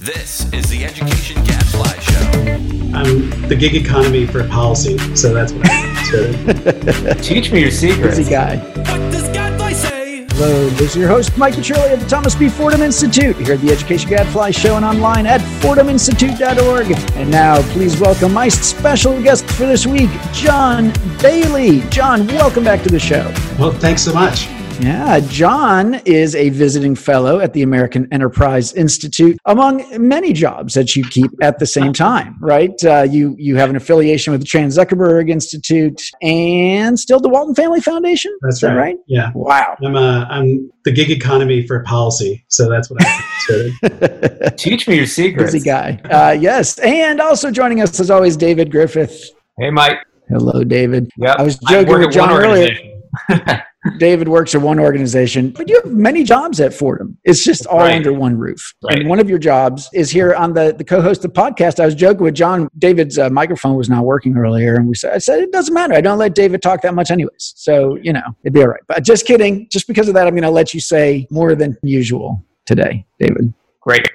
This is the Education Gadfly Show. I'm the gig economy for policy, so that's what I am. Teach me your secrets. Busy guy. What does Gadfly say? Hello, this is your host, Mike Petrilli of the Thomas B. Fordham Institute, here at the Education Gadfly Show and online at fordhaminstitute.org. And now, please welcome my special guest for this week, John Bailey. John, welcome back to the show. Well, thanks so much. Yeah, John is a visiting fellow at the American Enterprise Institute, among many jobs that you keep at the same time, right? Uh, you you have an affiliation with the Chan Zuckerberg Institute and still the Walton Family Foundation. That's is that right. right? Yeah, Wow. I'm uh, I'm the gig economy for policy, so that's what I consider. Teach me your secrets. Busy guy. Uh, yes, and also joining us as always, David Griffith. Hey, Mike. Hello, David. Yeah, I was joking with John earlier. David works at one organization, but you have many jobs at Fordham. It's just all Right. under one roof. Right. And one of your jobs is here on the, the co-host of the podcast. I was joking with John. David's uh, microphone was not working earlier, and we said, I said it doesn't matter. I don't let David talk that much, anyways. So you know it'd be all right. But just kidding. Just because of that, I'm going to let you say more than usual today, David. Great.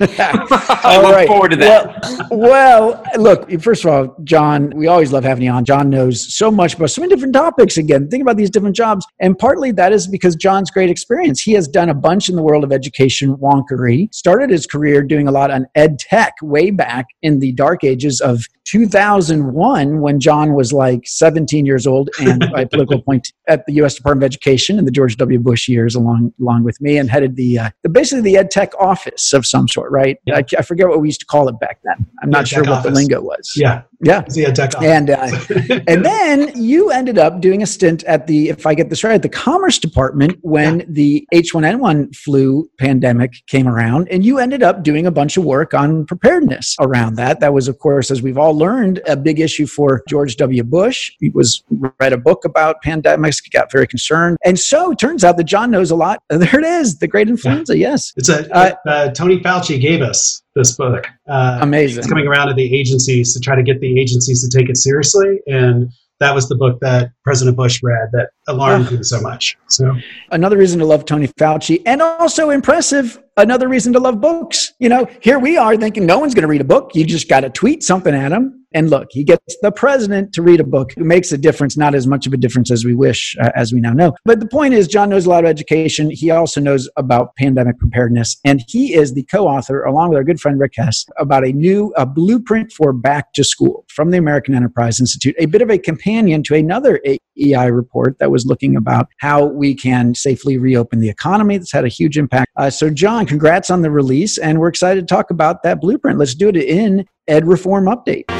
I look right. forward to that. Well, well, look, first of all, John, we always love having you on. John knows so much about so many different topics. Again, think about these different jobs. And partly that is because John's great experience. He has done a bunch in the world of education wonkery, started his career doing a lot on ed tech way back in the dark ages of 2001 when John was like 17 years old and by political point at the U.S. Department of Education in the George W. Bush years along, along with me and headed the, uh, the basically the ed tech office of some sort, right? I, I forget what we used to call it back then. I'm not sure what the lingo was. yeah, Yeah. it's the tech office. And uh, and then you ended up doing a stint at the, if I get this right, at the Commerce Department when the H1N1 flu pandemic came around, and you ended up doing a bunch of work on preparedness around that. That was, of course, as we've all learned, a big issue for George W. Bush. He was read a book about pandemics, got very concerned, and so it turns out that John knows a lot. There it is, the Great Influenza. Yes, it's a Uh, uh, Tony Fauci gave us this book. Uh, amazing. It's coming around to the agencies to try to get the agencies to take it seriously, and that was the book that President Bush read that alarmed him so much. So another reason to love Tony Fauci, and also impressive. Another reason to love books. You know, here we are thinking no one's going to read a book. You just got to tweet something at him. And look, he gets the president to read a book. It makes a difference, not as much of a difference as we wish, uh, as we now know. But the point is, John knows a lot of education. He also knows about pandemic preparedness. And he is the co author, along with our good friend Rick Hess, about a new a blueprint for back to school from the American Enterprise Institute, a bit of a companion to another AEI report that was looking about how we can safely reopen the economy. That's had a huge impact. Uh, so, John, congrats on the release, and we're excited to talk about that blueprint. Let's do it in Ed Reform Update.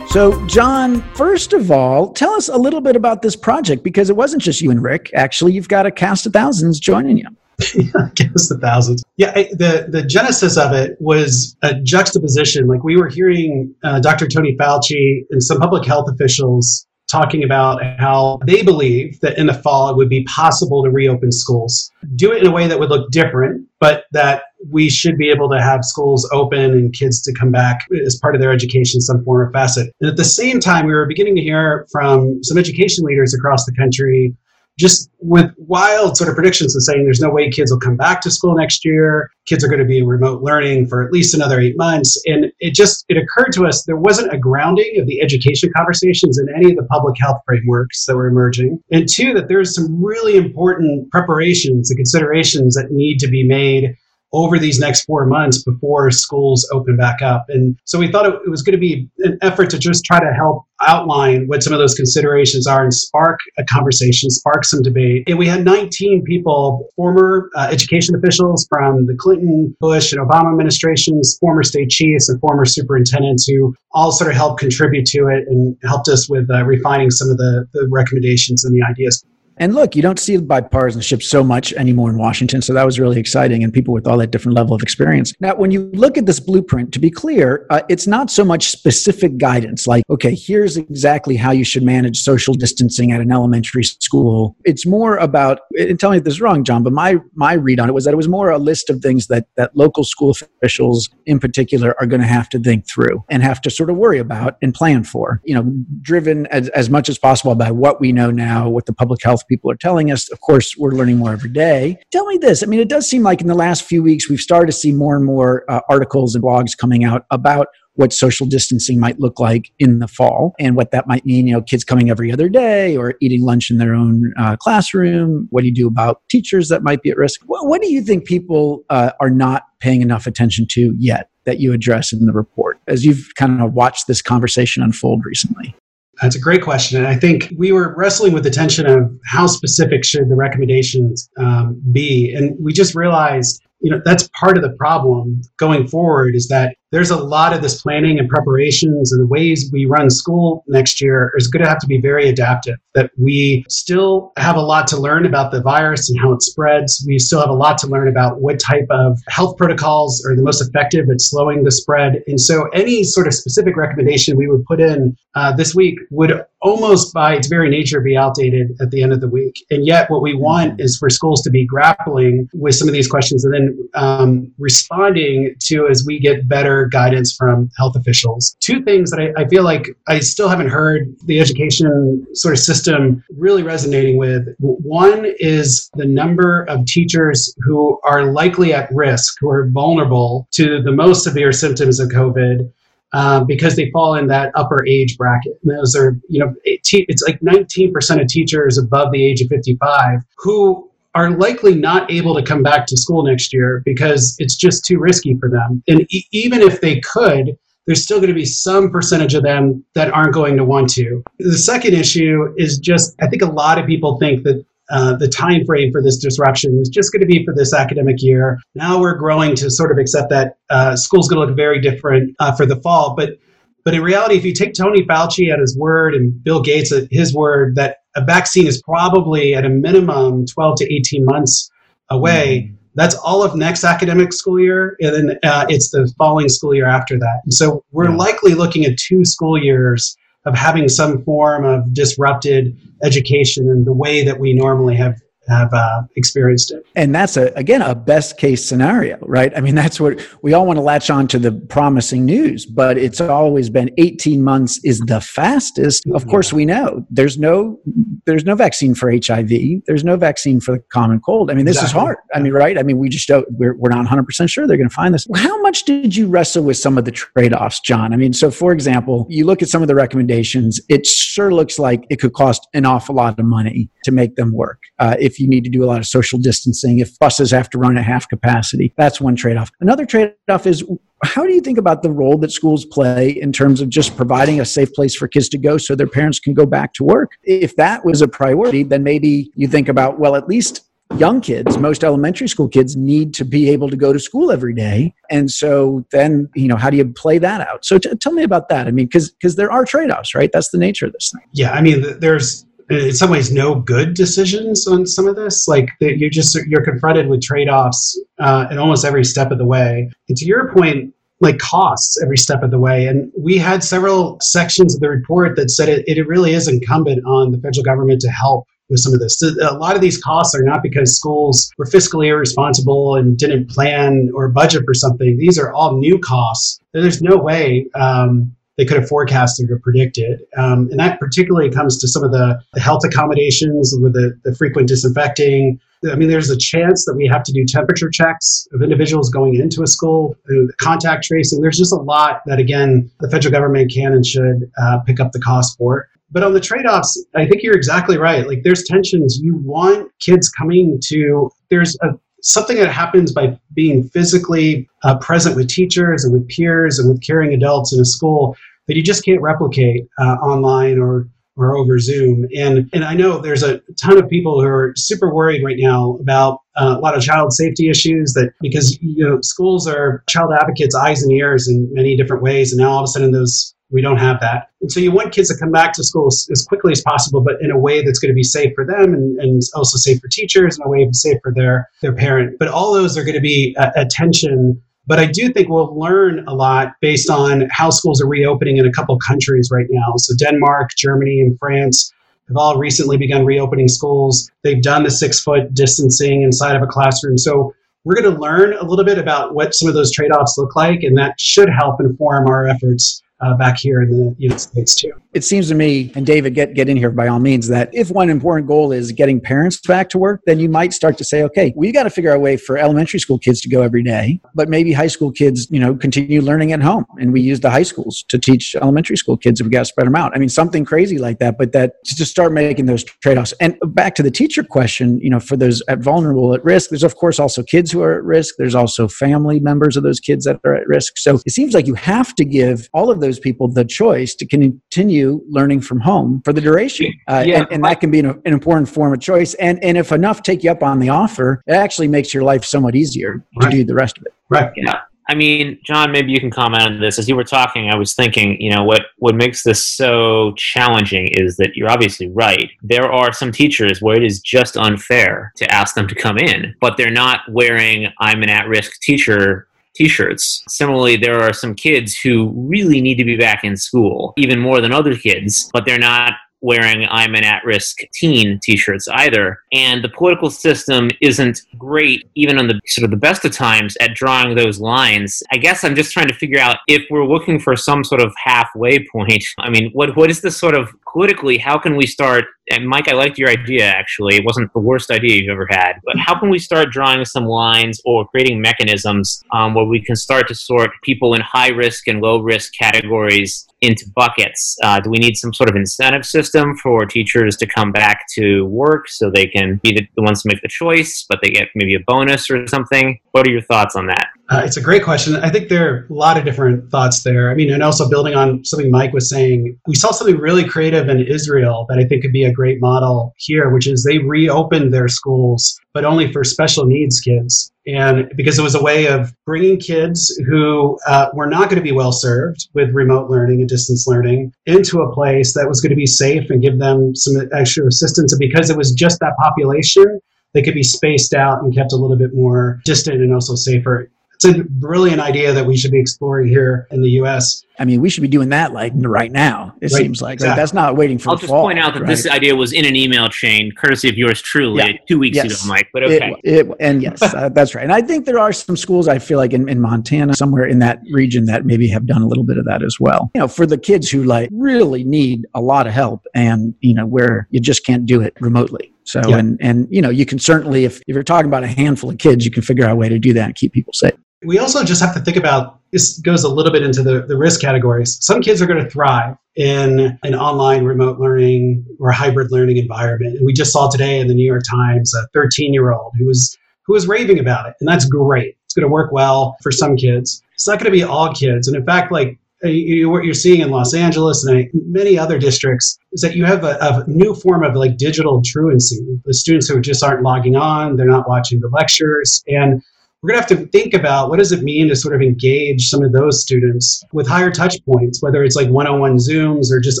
So, John, first of all, tell us a little bit about this project because it wasn't just you and Rick. Actually, you've got a cast of thousands joining you. I guess the thousands. Yeah, I, the the genesis of it was a juxtaposition. Like we were hearing uh, Dr. Tony Fauci and some public health officials talking about how they believe that in the fall it would be possible to reopen schools, do it in a way that would look different, but that we should be able to have schools open and kids to come back as part of their education some form or facet. And at the same time, we were beginning to hear from some education leaders across the country just with wild sort of predictions of saying there's no way kids will come back to school next year. Kids are going to be in remote learning for at least another eight months. And it just it occurred to us there wasn't a grounding of the education conversations in any of the public health frameworks that were emerging. And two that there's some really important preparations and considerations that need to be made over these next four months before schools open back up. And so we thought it, was going to be an effort to just try to help outline what some of those considerations are and spark a conversation, spark some debate. And we had 19 people, former uh, education officials from the Clinton, Bush, and Obama administrations, former state chiefs, and former superintendents who all sort of helped contribute to it and helped us with uh, refining some of the, the recommendations and the ideas. And look, you don't see bipartisanship so much anymore in Washington. So that was really exciting and people with all that different level of experience. Now, when you look at this blueprint, to be clear, uh, it's not so much specific guidance like, okay, here's exactly how you should manage social distancing at an elementary school. It's more about, and tell me if this is wrong, John, but my, my read on it was that it was more a list of things that, that local school officials in particular are going to have to think through and have to sort of worry about and plan for, you know, driven as, as much as possible by what we know now, what the public health people are telling us. Of course, we're learning more every day. Tell me this. I mean, it does seem like in the last few weeks, we've started to see more and more uh, articles and blogs coming out about what social distancing might look like in the fall and what that might mean. You know, kids coming every other day or eating lunch in their own uh, classroom. What do you do about teachers that might be at risk? What, what do you think people uh, are not paying enough attention to yet that you address in the report as you've kind of watched this conversation unfold recently? That's a great question. And I think we were wrestling with the tension of how specific should the recommendations um, be. And we just realized, you know, that's part of the problem going forward is that there's a lot of this planning and preparations and the ways we run school next year is going to have to be very adaptive that we still have a lot to learn about the virus and how it spreads. We still have a lot to learn about what type of health protocols are the most effective at slowing the spread. And so any sort of specific recommendation we would put in uh, this week would almost by its very nature be outdated at the end of the week. And yet what we want is for schools to be grappling with some of these questions and then um, responding to as we get better guidance from health officials. Two things that I, I, feel like I still haven't heard the education sort of system really resonating with. One is the number of teachers who are likely at risk, who are vulnerable to the most severe symptoms of COVID. Uh, because they fall in that upper age bracket. And those are, you know, it's like 19% of teachers above the age of 55 who are likely not able to come back to school next year because it's just too risky for them. And e- even if they could, there's still going to be some percentage of them that aren't going to want to. The second issue is just I think a lot of people think that uh, the time frame for this disruption is just going to be for this academic year. Now we're growing to sort of accept that uh, school's going to look very different uh, for the fall, but but in reality, if you take Tony Fauci at his word and Bill Gates at his word that a vaccine is probably at a minimum 12 to 18 months away, mm-hmm. that's all of next academic school year. And then uh, it's the following school year after that. And so we're yeah. likely looking at two school years of having some form of disrupted education in the way that we normally have have uh, experienced it. And that's a again a best case scenario, right? I mean, that's what we all want to latch on to the promising news, but it's always been 18 months is the fastest. Of yeah. course, we know there's no there's no vaccine for HIV. There's no vaccine for the common cold. I mean, this exactly. is hard. I mean, right? I mean, we just don't. We're we're not 100 percent sure they're going to find this. How much did you wrestle with some of the trade offs, John? I mean, so for example, you look at some of the recommendations. It sure looks like it could cost an awful lot of money to make them work. Uh, if you need to do a lot of social distancing, if buses have to run at half capacity. That's one trade off. Another trade off is how do you think about the role that schools play in terms of just providing a safe place for kids to go so their parents can go back to work? If that was a priority, then maybe you think about, well, at least young kids most elementary school kids need to be able to go to school every day and so then you know how do you play that out so t- tell me about that i mean because because there are trade-offs right that's the nature of this thing yeah i mean there's in some ways no good decisions on some of this like you're just you're confronted with trade-offs uh, in almost every step of the way and to your point like costs every step of the way and we had several sections of the report that said it, it really is incumbent on the federal government to help with some of this. A lot of these costs are not because schools were fiscally irresponsible and didn't plan or budget for something. These are all new costs. There's no way um, they could have forecasted or predicted. Um, and that particularly comes to some of the, the health accommodations with the, the frequent disinfecting. I mean, there's a chance that we have to do temperature checks of individuals going into a school, uh, contact tracing. There's just a lot that, again, the federal government can and should uh, pick up the cost for. But on the trade offs, I think you're exactly right. Like, there's tensions. You want kids coming to, there's a something that happens by being physically uh, present with teachers and with peers and with caring adults in a school that you just can't replicate uh, online or or over Zoom. And and I know there's a ton of people who are super worried right now about uh, a lot of child safety issues that because you know schools are child advocates eyes and ears in many different ways and now all of a sudden those we don't have that. And so you want kids to come back to school as, quickly as possible, but in a way that's going to be safe for them and, and also safe for teachers and a way safe for their, their parent. But all those are going to be uh, a, a tension. But I do think we'll learn a lot based on how schools are reopening in a couple countries right now. So Denmark, Germany, and France have all recently begun reopening schools. They've done the six foot distancing inside of a classroom. So we're going to learn a little bit about what some of those trade offs look like, and that should help inform our efforts uh, back here in the United States too. It seems to me, and David, get get in here by all means, that if one important goal is getting parents back to work, then you might start to say, okay, we got to figure out a way for elementary school kids to go every day, but maybe high school kids, you know, continue learning at home, and we use the high schools to teach elementary school kids. If we got to spread them out, I mean, something crazy like that. But that to just start making those trade offs. And back to the teacher question, you know, for those at vulnerable at risk, there's of course also kids who are at risk. There's also family members of those kids that are at risk. So it seems like you have to give all of those people the choice to continue learning from home for the duration. Uh, Yeah. and, and that can be an, an important form of choice. And, and if enough take you up on the offer, it actually makes your life somewhat easier to do the rest of it. Right. Yeah. I mean, John, maybe you can comment on this. As you were talking, I was thinking, you know, what, what makes this so challenging is that you're obviously right. There are some teachers where it is just unfair to ask them to come in, but they're not wearing I'm an at risk teacher t-shirts. Similarly, there are some kids who really need to be back in school, even more than other kids, but they're not wearing I'm an at risk teen t shirts either. And the political system isn't great, even on the sort of the best of times, at drawing those lines. I guess I'm just trying to figure out if we're looking for some sort of halfway point. I mean, what what is this sort of politically? How can we start? And Mike, I liked your idea actually. It wasn't the worst idea you've ever had. But how can we start drawing some lines or creating mechanisms um, where we can start to sort people in high risk and low risk categories into buckets? Uh, do we need some sort of incentive system for teachers to come back to work so they can be the, the ones to make the choice, but they get maybe a bonus or something? What are your thoughts on that? Uh, it's a great question. I think there are a lot of different thoughts there. I mean, and also building on something Mike was saying, we saw something really creative in Israel that I think could be a great model here, which is they reopened their schools, but only for special needs kids. And because it was a way of bringing kids who uh, were not going to be well served with remote learning and distance learning into a place that was going to be safe and give them some extra assistance. And because it was just that population, they could be spaced out and kept a little bit more distant and also safer. It's a brilliant idea that we should be exploring here in the U.S. I mean, we should be doing that like right now. It Right, seems like right? exactly. that's not waiting for the fall. I'll just fall, point out that right? this idea was in an email chain, courtesy of yours truly, Yeah. two weeks Yes. ago, Mike. But It- okay. It, and yes, uh, that's right. And I think there are some schools I feel like in, in Montana, somewhere in that region, that maybe have done a little bit of that as well. You know, for the kids who like really need a lot of help, and you know where you just can't do it remotely. So Yeah. and and you know you can certainly if if you're talking about a handful of kids, you can figure out a way to do that and keep people safe. We also just have to think about this goes a little bit into the, the risk categories. Some kids are going to thrive in an online remote learning or hybrid learning environment. And we just saw today in the New York Times a 13 year old who was who was raving about it. And that's great. It's going to work well for some kids. It's not going to be all kids. And in fact, like uh, what you're seeing in Los Angeles and many other districts is that you have a, a new form of like digital truancy. The students who just aren't logging on, they're not watching the lectures, and we're going to have to think about what does it mean to sort of engage some of those students with higher touch points whether it's like one-on-one zooms or just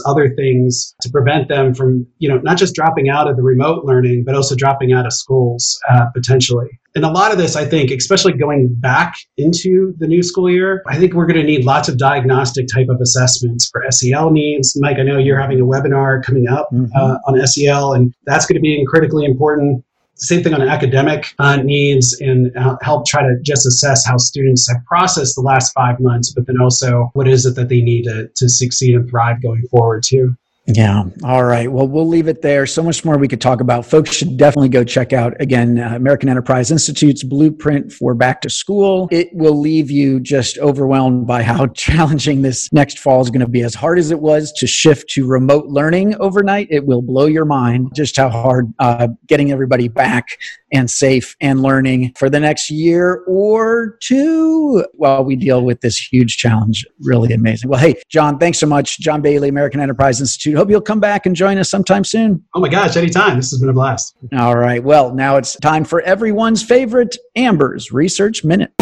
other things to prevent them from you know not just dropping out of the remote learning but also dropping out of schools uh, potentially. And a lot of this i think especially going back into the new school year i think we're going to need lots of diagnostic type of assessments for sel needs. Mike i know you're having a webinar coming up Mhm. uh, on sel and that's going to be critically important same thing on academic uh, needs and help try to just assess how students have processed the last five months, but then also what is it that they need to, to succeed and thrive going forward too. Yeah. All right. Well, we'll leave it there. So much more we could talk about. Folks should definitely go check out again uh, American Enterprise Institute's blueprint for back to school. It will leave you just overwhelmed by how challenging this next fall is going to be. As hard as it was to shift to remote learning overnight, it will blow your mind just how hard uh, getting everybody back and safe and learning for the next year or two while we deal with this huge challenge. Really amazing. Well, hey, John, thanks so much. John Bailey, American Enterprise Institute. Hope you'll come back and join us sometime soon. Oh my gosh, anytime. This has been a blast. All right. Well, now it's time for everyone's favorite Amber's Research Minute.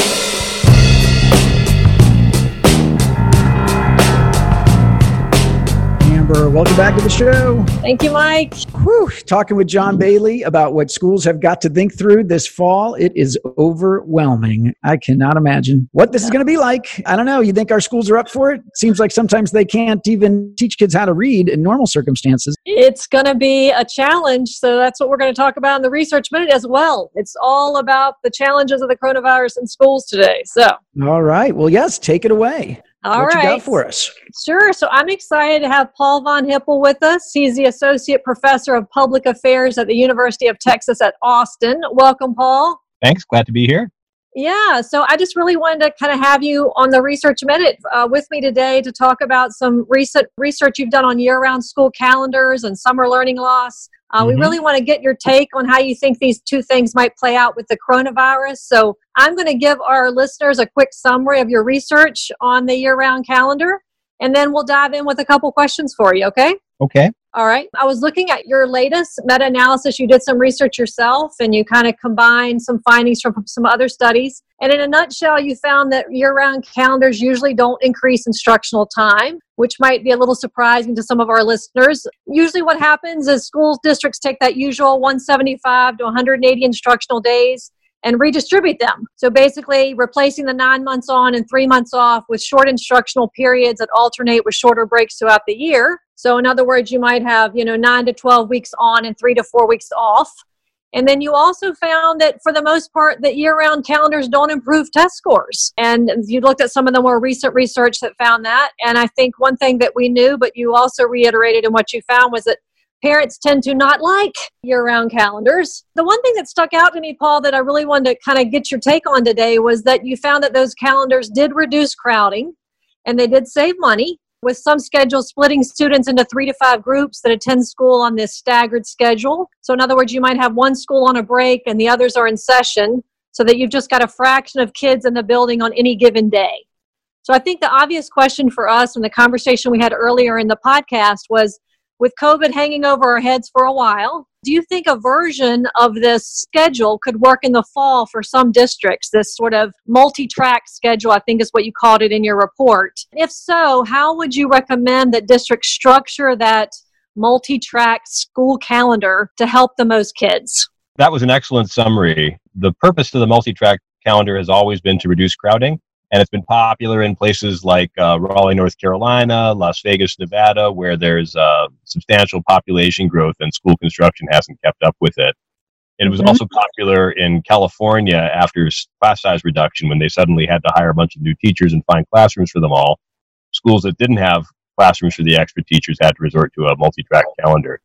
Welcome back to the show. Thank you, Mike. Whew, talking with John Bailey about what schools have got to think through this fall. It is overwhelming. I cannot imagine what this is going to be like. I don't know. You think our schools are up for it? Seems like sometimes they can't even teach kids how to read in normal circumstances. It's going to be a challenge. So that's what we're going to talk about in the Research Minute as well. It's all about the challenges of the coronavirus in schools today. So All right. Well, yes, take it away. All what right. you got for us? Sure. So I'm excited to have Paul Von Hippel with us. He's the Associate Professor of Public Affairs at the University of Texas at Austin. Welcome, Paul. Thanks. Glad to be here. Yeah, so I just really wanted to kind of have you on the Research Minute uh, with me today to talk about some recent research you've done on year round school calendars and summer learning loss. Uh, We Mhm. really want to get your take on how you think these two things might play out with the coronavirus. So I'm going to give our listeners a quick summary of your research on the year round calendar, and then we'll dive in with a couple questions for you, okay? Okay. All right. I was looking at your latest meta analysis. You did some research yourself and you kind of combined some findings from some other studies. And in a nutshell, you found that year round calendars usually don't increase instructional time, which might be a little surprising to some of our listeners. Usually, what happens is school districts take that usual 175 to 180 instructional days and redistribute them. So basically, replacing the nine months on and three months off with short instructional periods that alternate with shorter breaks throughout the year. So, in other words, you might have, you know, nine to 12 weeks on and three to four weeks off. And then you also found that for the most part, that year round calendars don't improve test scores. And you looked at some of the more recent research that found that. And I think one thing that we knew, but you also reiterated in what you found was that parents tend to not like year round calendars. The one thing that stuck out to me, Paul, that I really wanted to kind of get your take on today was that you found that those calendars did reduce crowding and they did save money with some schedules splitting students into three to five groups that attend school on this staggered schedule. So, in other words, you might have one school on a break and the others are in session so that you've just got a fraction of kids in the building on any given day. So, I think the obvious question for us in the conversation we had earlier in the podcast was with COVID hanging over our heads for a while, do you think a version of this schedule could work in the fall for some districts? This sort of multi track schedule, I think is what you called it in your report. If so, how would you recommend that districts structure that multi track school calendar to help the most kids? That was an excellent summary. The purpose of the multi track calendar has always been to reduce crowding, and it's been popular in places like uh, Raleigh, North Carolina, Las Vegas, Nevada, where there's uh, substantial population growth and school construction hasn't kept up with it. It was Mhm. also popular in California after class size reduction when they suddenly had to hire a bunch of new teachers and find classrooms for them all. Schools that didn't have classrooms for the extra teachers had to resort to a multi track calendar.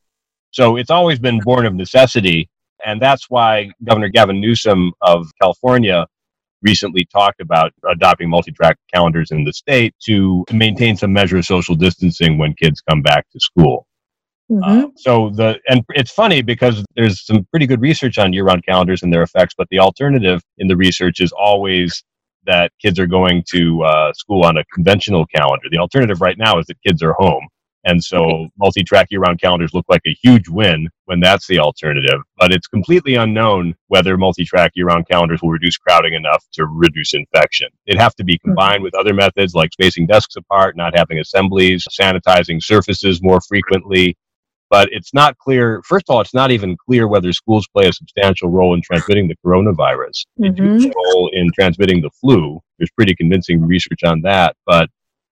So it's always been born of necessity. And that's why Governor Gavin Newsom of California recently talked about adopting multi track calendars in the state to maintain some measure of social distancing when kids come back to school. Uh, so the and it's funny because there's some pretty good research on year-round calendars and their effects, but the alternative in the research is always that kids are going to uh, school on a conventional calendar. The alternative right now is that kids are home, and so multi-track year-round calendars look like a huge win when that's the alternative. But it's completely unknown whether multi-track year-round calendars will reduce crowding enough to reduce infection. It'd have to be combined with other methods like spacing desks apart, not having assemblies, sanitizing surfaces more frequently but it's not clear. First of all, it's not even clear whether schools play a substantial role in transmitting the coronavirus. They do Mhm. play a role in transmitting the flu. There's pretty convincing research on that, but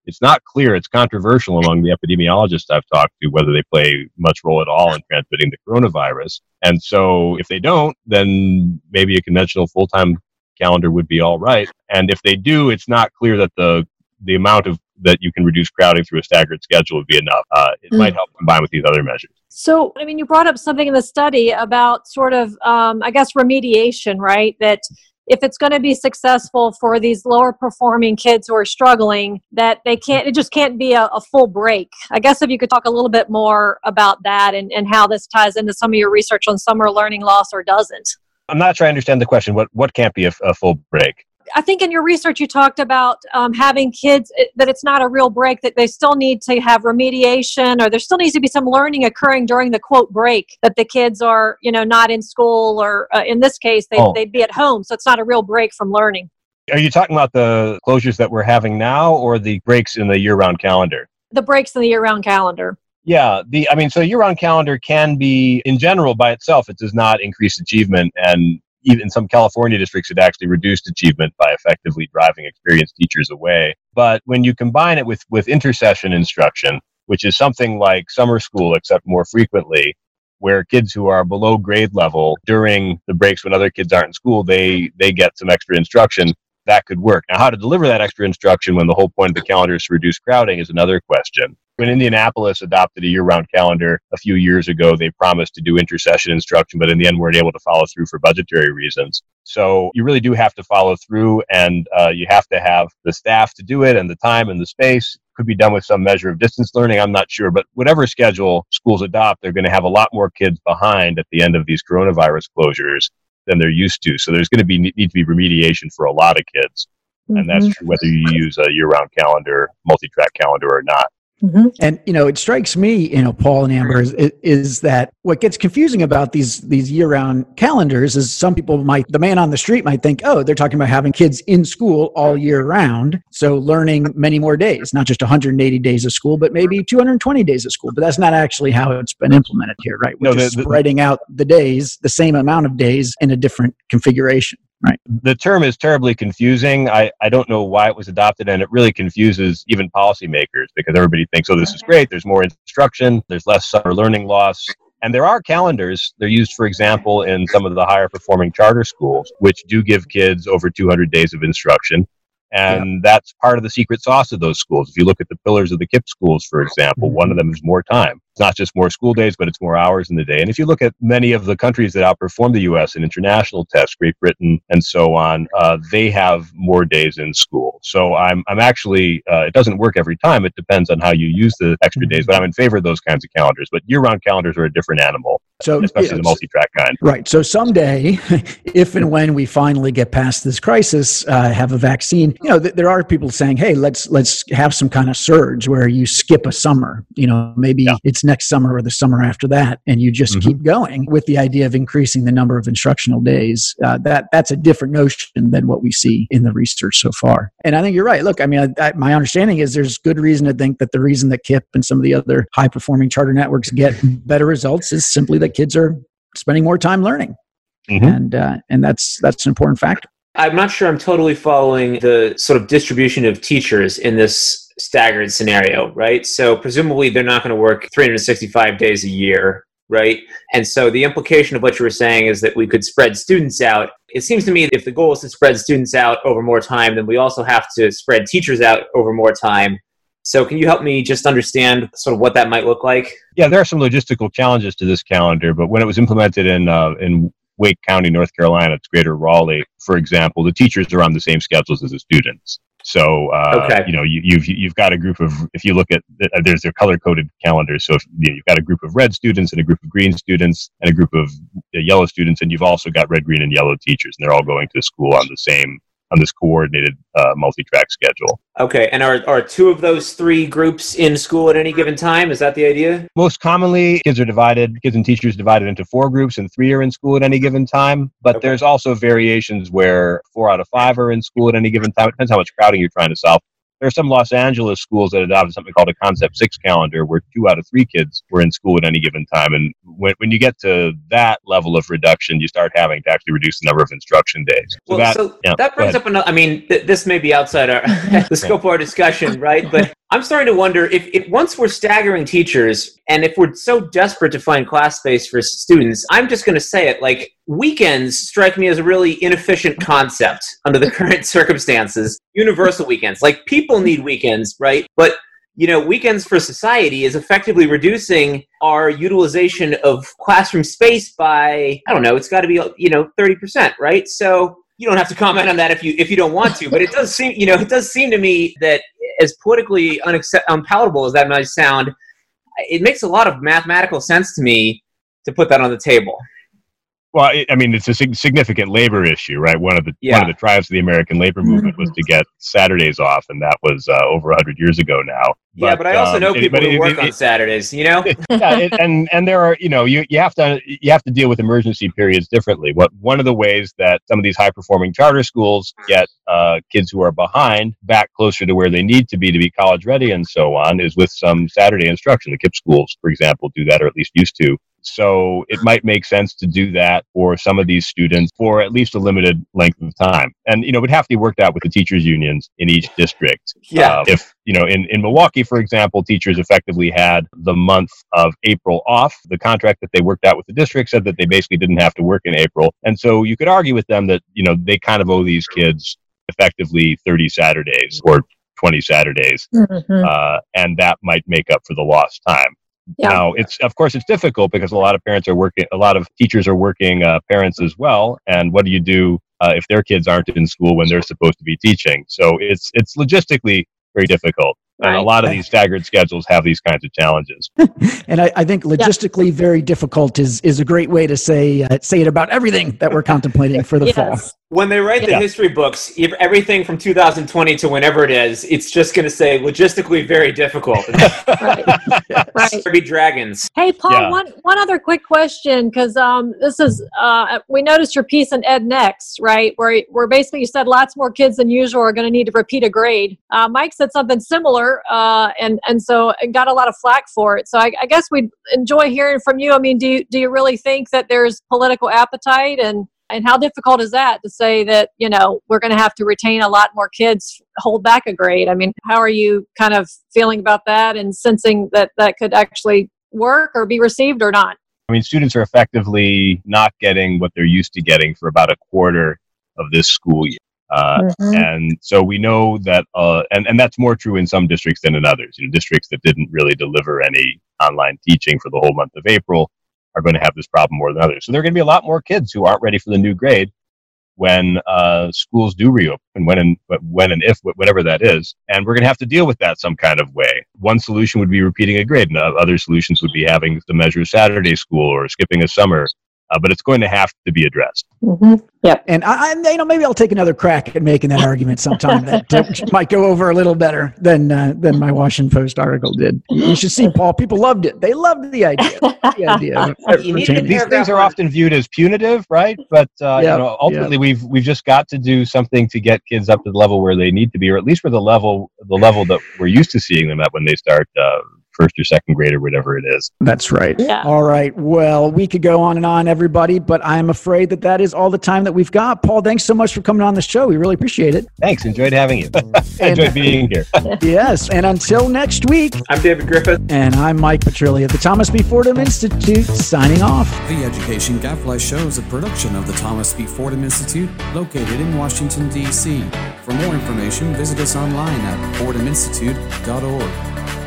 it's not clear. It's controversial among the epidemiologists I've talked to whether they play much role at all in transmitting the coronavirus. And so if they don't, then maybe a conventional full-time calendar would be all right. And if they do, it's not clear that the the amount of that you can reduce crowding through a staggered schedule would be enough. Uh, it might help combine with these other measures. So, I mean, you brought up something in the study about sort of, um, I guess, remediation, right? That if it's going to be successful for these lower performing kids who are struggling, that they can't, it just can't be a, a full break. I guess if you could talk a little bit more about that and, and how this ties into some of your research on summer learning loss or doesn't. I'm not sure I understand the question. What what can't be a, a full break? I think in your research you talked about um, having kids it- that it's not a real break that they still need to have remediation or there still needs to be some learning occurring during the quote break that the kids are you know not in school or uh, in this case they, Oh. they'd be at home so it's not a real break from learning Are you talking about the closures that we're having now, or the breaks in the year-round calendar? the breaks in the year-round calendar Yeah, the I mean, so year-round calendar can be, in general, by itself, it does not increase achievement, and even some California districts, it actually reduced achievement by effectively driving experienced teachers away. But when you combine it with with intersession instruction, which is something like summer school, except more frequently, where kids who are below grade level during the breaks when other kids aren't in school, they they get some extra instruction. that could work. Now, how to deliver that extra instruction when the whole point of the calendar is to reduce crowding is another question. When Indianapolis adopted a year round calendar a few years ago, they promised to do intersession instruction, but in the end weren't able to follow through for budgetary reasons. So you really do have to follow through, and uh, you have to have the staff to do it, and the time and the space. Could be done with some measure of distance learning. I'm not sure, but whatever schedule schools adopt, they're going to have a lot more kids behind at the end of these coronavirus closures than they're used to. So there's going to be need to be remediation for a lot of kids, and that's true whether you use a year-round calendar, multi-track calendar, or not. Mm-hmm. And you know, it strikes me, you know, Paul and Amber, is, is that what gets confusing about these these year round calendars is some people might, the man on the street might think, oh, they're talking about having kids in school all year round, so learning many more days, not just 180 days of school, but maybe 220 days of school. But that's not actually how it's been implemented here, right? We're No, just the- the- spreading out the days, the same amount of days in a different configuration. The term is terribly confusing. I, I don't know why it was adopted, and it really confuses even policymakers because everybody thinks, oh, this is great. There's more instruction, there's less summer learning loss. And there are calendars. They're used, for example, in some of the higher performing charter schools, which do give kids over 200 days of instruction. And that's part of the secret sauce of those schools. If you look at the pillars of the KIPP schools, for example, one of mm-hmm. them is more time. It's not just more school days, but it's more hours in the day. And if you look at many of the countries that outperform the U.S. in international tests, Great Britain and so on, uh, they have more days in school. So I'm, I'm actually, uh, it doesn't work every time. It depends on how you use the extra days, but I'm in favor of those kinds of calendars. But year-round calendars are a different animal, So, especially the multi-track kind. Right. So someday, if and when we finally get past this crisis, uh, have a vaccine, you know, th- there are people saying, "Hey, let's let's have some kind of surge where you skip a summer. You know, maybe Yeah. it's next summer or the summer after that, and you just Mhm. keep going with the idea of increasing the number of instructional days. Uh, that that's a different notion than what we see in the research so far. And I think you're right. Look, I mean, I, I, my understanding is there's good reason to think that the reason that KIPP and some of the other high performing charter networks get better results is simply that kids are spending more time learning Mhm. and uh, and that's that's an important factor. I'm not sure I'm totally following the sort of distribution of teachers in this staggered scenario, right? So presumably they're not going to work 365 days a year, right? And so the implication of what you were saying is that we could spread students out. It seems to me if the goal is to spread students out over more time, then we also have to spread teachers out over more time. So can you help me just understand sort of what that might look like? Yeah, there are some logistical challenges to this calendar, but when it was implemented in uh, in Wake County, North Carolina, it's Greater Raleigh, for example, the teachers are on the same schedules as the students. So, uh, Okay. you know, you, you've you've got a group of if you look at uh, there's their color coded calendars. So if, you know, you've got a group of red students and a group of green students and a group of uh, yellow students, and you've also got red, green, and yellow teachers, and they're all going to school on the same on this coordinated uh, multi-track schedule. Okay, and are, are two of those three groups in school at any given time? Is that the idea? most commonly kids are divided kids and teachers divided into four groups and three are in school at any given time but Okay. there's also variations where four out of five are in school at any given time it depends how much crowding you're trying to solve there are some los angeles schools that adopted something called a concept six calendar where two out of three kids were in school at any given time and when, when you get to that level of reduction you start having to actually reduce the number of instruction days so Well, that so yeah, that brings up another. I mean, th- this may be outside our the scope of our discussion, right? But I'm starting to wonder if, if once we're staggering teachers, and if we're so desperate to find class space for students, I'm just going to say it like weekends strike me as a really inefficient concept under the current circumstances. Universal weekends, like people need weekends, right? But you know, weekends for society is effectively reducing our utilization of classroom space by I don't know, it's got to be you know 30%, right? So you don't have to comment on that if you if you don't want to, but it does seem you know it does seem to me that as politically unaccept- unpalatable as that might sound, it makes a lot of mathematical sense to me to put that on the table. Well, I mean, it's a significant labor issue, right? One of the Yeah. one of the drives of the American labor movement was to get Saturdays off, and that was uh, over hundred years ago now. yeah, but I also um, know people but who it- work it- on it- Saturdays. You know, yeah, it, and and there are you know you, you have to you have to deal with emergency periods differently. What one of the ways that some of these high performing charter schools get uh, kids who are behind back closer to where they need to be to be college ready and so on is with some Saturday instruction. The KIPP schools, for example, do that or at least used to. So it might make sense to do that for some of these students for at least a limited length of time. And you know, it would have to be worked out with the teachers unions in each district. Yeah. Uh, if you know, in, in Milwaukee, for example, teachers effectively had the month of April off. The contract that they worked out with the district said that they basically didn't have to work in April. And so you could argue with them that, you know, they kind of owe these kids effectively 30 Saturdays or 20 Saturdays, Mhm. uh, and that might make up for the lost time. Yeah. Now, it's of course it's difficult because a lot of parents are working, a lot of teachers are working uh, parents as well. And what do you do uh, if their kids aren't in school when they're supposed to be teaching? So it's it's logistically very difficult. And a lot of these staggered schedules have these kinds of challenges. And I, I think logistically very difficult is is a great way to say uh, say it about everything that we're contemplating for the fall. When they write the Yeah. history books, everything from 2020 to whenever it is, it's just going to say logistically very difficult. Right. Right. There'll be dragons. Hey, Paul, Yeah. one, one other quick question because um, this is, uh, we noticed your piece in Ed Next, right? Where, where basically you said lots more kids than usual are going to need to repeat a grade. Uh, Mike said something similar, uh, and, and so got a lot of flack for it. So I, I guess we'd enjoy hearing from you. I mean, do you, do you really think that there's political appetite and, and how difficult is that to say that, you know, we're going to have to retain a lot more kids, hold back a grade? I mean, how are you kind of feeling about that and sensing that that could actually work or be received or not? I mean, students are effectively not getting what they're used to getting for about a quarter of this school year. Uh, And so we know that, uh, and, and that's more true in some districts than in others. You know, districts that didn't really deliver any online teaching for the whole month of April are going to have this problem more than others. So there are going to be a lot more kids who aren't ready for the new grade when uh, schools do reopen, when and when and if whatever that is, and we're going to have to deal with that some kind of way. One solution would be repeating a grade, and uh, other solutions would be having the measure of Saturday school or skipping a summer. Uh, but it's going to have to be addressed. Mm-hmm. Yep. And I, I, you know, maybe I'll take another crack at making that argument sometime that uh, might go over a little better than uh, than my Washington Post article did. You should see, Paul. People loved it. They loved the idea. The idea. of- of You need to retaining- These things are often viewed as punitive, right? But uh, Yep, you know, ultimately, we've we've just got to do something to get kids up to the level where they need to be, or at least for the level the level that we're used to seeing them at when they start uh, first or second grade or whatever it is. That's right. Yeah. All right. Well, we could go on and on, everybody, but I'm afraid that that is all the time that we've got. Paul, thanks so much for coming on the show. We really appreciate it. Thanks, enjoyed having you. And- enjoyed being here. Yes. And until next week, I'm David Griffith. and I'm Mike Petrilli of the Thomas B. Fordham Institute signing off. The Education Gadfly Show is a production of the Thomas B. Fordham Institute, located in Washington, D.C. For more information, visit us online at fordhaminstitute.org.